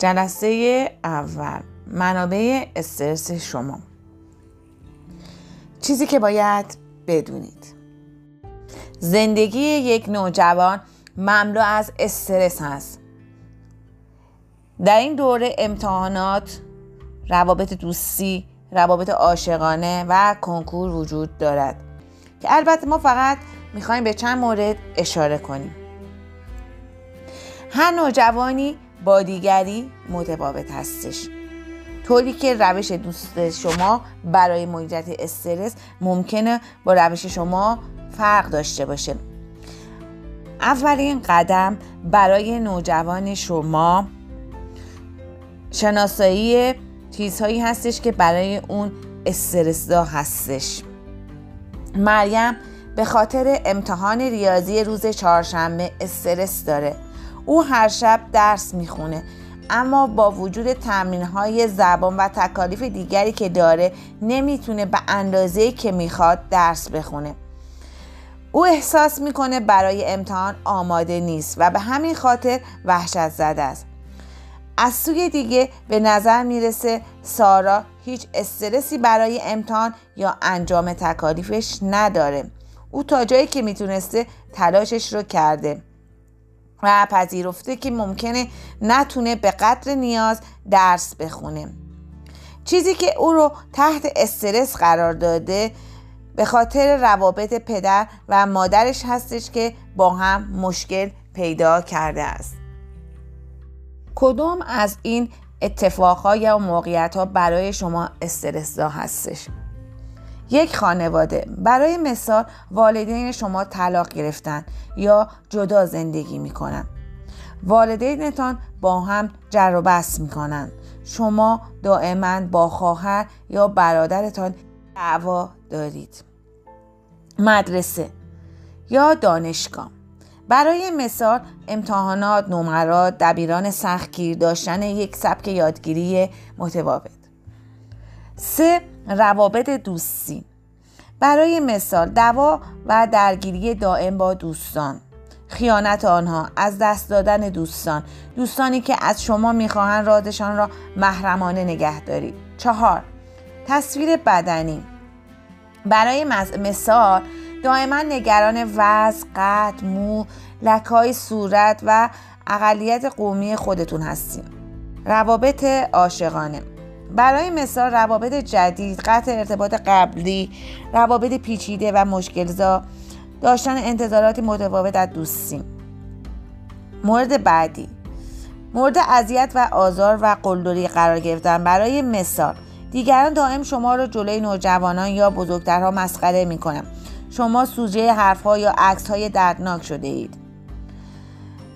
جلسه اول. منابع استرس شما. چیزی که باید بدونید. زندگی یک نوجوان مملو از استرس هست. در این دوره امتحانات روابط دوستی روابط عاشقانه و کنکور وجود دارد که البته ما فقط می‌خوایم به چند مورد اشاره کنیم. هر نوجوانی با دیگری متفاوت هستش. طوری که روش دوست شما برای مدیریت استرس ممکنه با روش شما فرق داشته باشه. اولین قدم برای نوجوان شما شناسایی چیزهایی هستش که برای اون استرسدا هستش. مریم به خاطر امتحان ریاضی روز چهارشنبه استرس داره. او هر شب درس می‌خونه اما با وجود تمرین های زبان و تکالیف دیگری که داره نمی‌تونه به اندازه که می‌خواد درس بخونه. او احساس می‌کنه برای امتحان آماده نیست و به همین خاطر وحشت زده است. از سوی دیگه به نظر می‌رسه سارا هیچ استرسی برای امتحان یا انجام تکالیفش نداره. او تا جایی که می‌تونسته تلاشش رو کرده. و پذیرفته که ممکنه نتونه به قدر نیاز درس بخونه. چیزی که او رو تحت استرس قرار داده به خاطر روابط پدر و مادرش هستش که با هم مشکل پیدا کرده است. کدوم از این اتفاقها یا موقعیت ها برای شما استرسدا هستش؟ یک خانواده. برای مثال والدین شما طلاق گرفتن یا جدا زندگی می‌کنن. والدینتان با هم جر و بحث می‌کنن. شما دائما با خواهر یا برادرتان دعوا دارید. مدرسه یا دانشگاه. برای مثال امتحانات، نمرات، دبیران سختگیر داشتن یک سبک یادگیری متفاوت. سه روابط دوستی. برای مثال دوا و درگیری دائم با دوستان. خیانت آنها از دست دادن دوستان. دوستانی که از شما می‌خواهند رازشان را محرمانه نگه دارید. چهار تصویر بدنی. برای مثال دائما نگران وزن قد مو لکای صورت و اقلیت قومی خودتون هستیم روابط عاشقانه. برای مثال روابط جدید قطع ارتباط قبلی روابط پیچیده و مشکلزا داشتن انتظارات متفاوت از دوستی. مورد بعدی. مورد اذیت و آزار و قلدری قرار گرفتن. برای مثال دیگران دائم شما را جلوی نوجوانان یا بزرگترها مسخره می‌کنن. شما سوژه حرفها یا های دردناک شده اید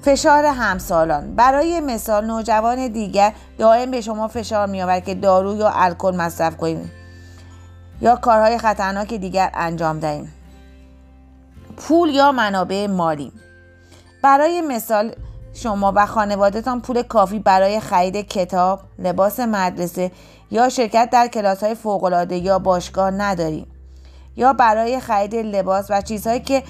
فشار همسالان. برای مثال نوجوان دیگر دائم به شما فشار میآورد که دارو یا الکل مصرف کنید یا کارهای خطرناک دیگر انجام دهیم پول یا منابع مالی. برای مثال شما و خانوادهتان پول کافی برای خرید کتاب، لباس مدرسه یا شرکت در کلاس های فوقلاده یا باشگاه نداریم یا برای خرید لباس و چیزهایی که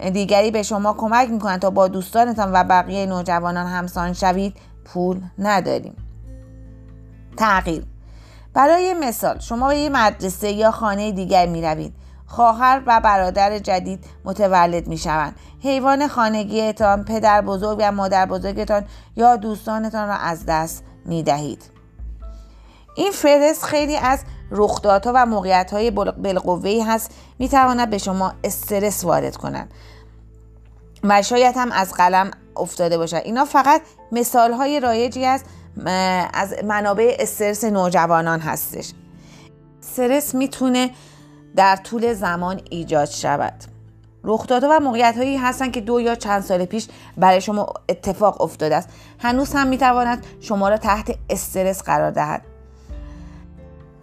دیگری به شما کمک می‌کنن تا با دوستانتان و بقیه نوجوانان همسان شوید پول نداریم. تغییر. برای مثال شما به یه مدرسه یا خانه دیگر می روید خواهر و برادر جدید متولد می شوند حیوان خانگیتان پدر بزرگ و مادر بزرگتان یا دوستانتان را از دست می دهید این فرست خیلی از رخدادها و موقعیت های بالقوه هست. می تواند به شما استرس وارد کنند و شاید هم از قلم افتاده باشد. اینا فقط مثال های رایجی از از منابع استرس نوجوانان هستش. استرس می‌تونه در طول زمان ایجاد شود. رخدادها و موقعیت هایی هستن که دو یا چند سال پیش برای شما اتفاق افتاده است. هنوز هم می‌تواند شما را تحت استرس قرار دهد.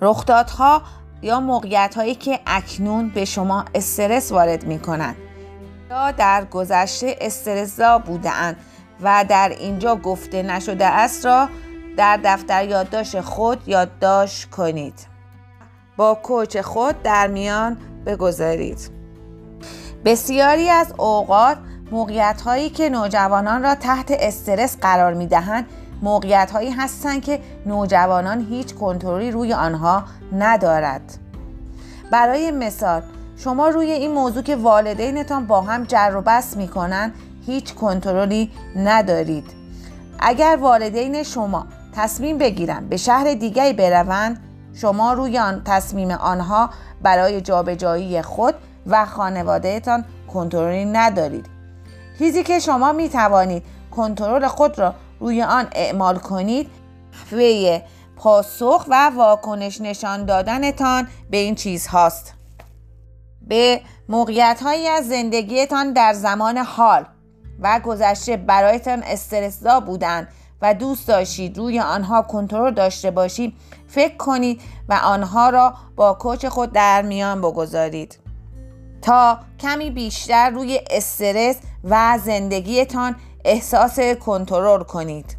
رخدادها یا موقعیت هایی که اکنون به شما استرس وارد می کنند یا در گذشته استرسزا بودند و در اینجا گفته نشده است را در دفتر یادداشت خود یادداشت کنید. با کوچ خود در میان بگذارید. بسیاری از اوقات موقعیت هایی که نوجوانان را تحت استرس قرار می دهند موقعیت هایی هستند که نوجوانان هیچ کنترلی روی آنها ندارد. برای مثال شما روی این موضوع که والدینتان با هم جر و بس می‌کنن هیچ کنترلی ندارید. اگر والدین شما تصمیم بگیرن به شهر دیگری بروند شما روی آن تصمیم آنها برای جابجایی خود و خانوادهتان کنترلی ندارید. چیزی که شما می توانید کنترل خود را روی آن اعمال کنید. نحوه پاسخ و واکنش نشان دادنتان به این چیز هاست. به موقعیت هایی از زندگیتان در زمان حال و گذشته برایتان استرسدا بودند و دوست داشتید روی آنها کنترل داشته باشید فکر کنید و آنها را با کوچ خود در میان بگذارید. تا کمی بیشتر روی استرس و زندگیتان احساس کنترل کنید.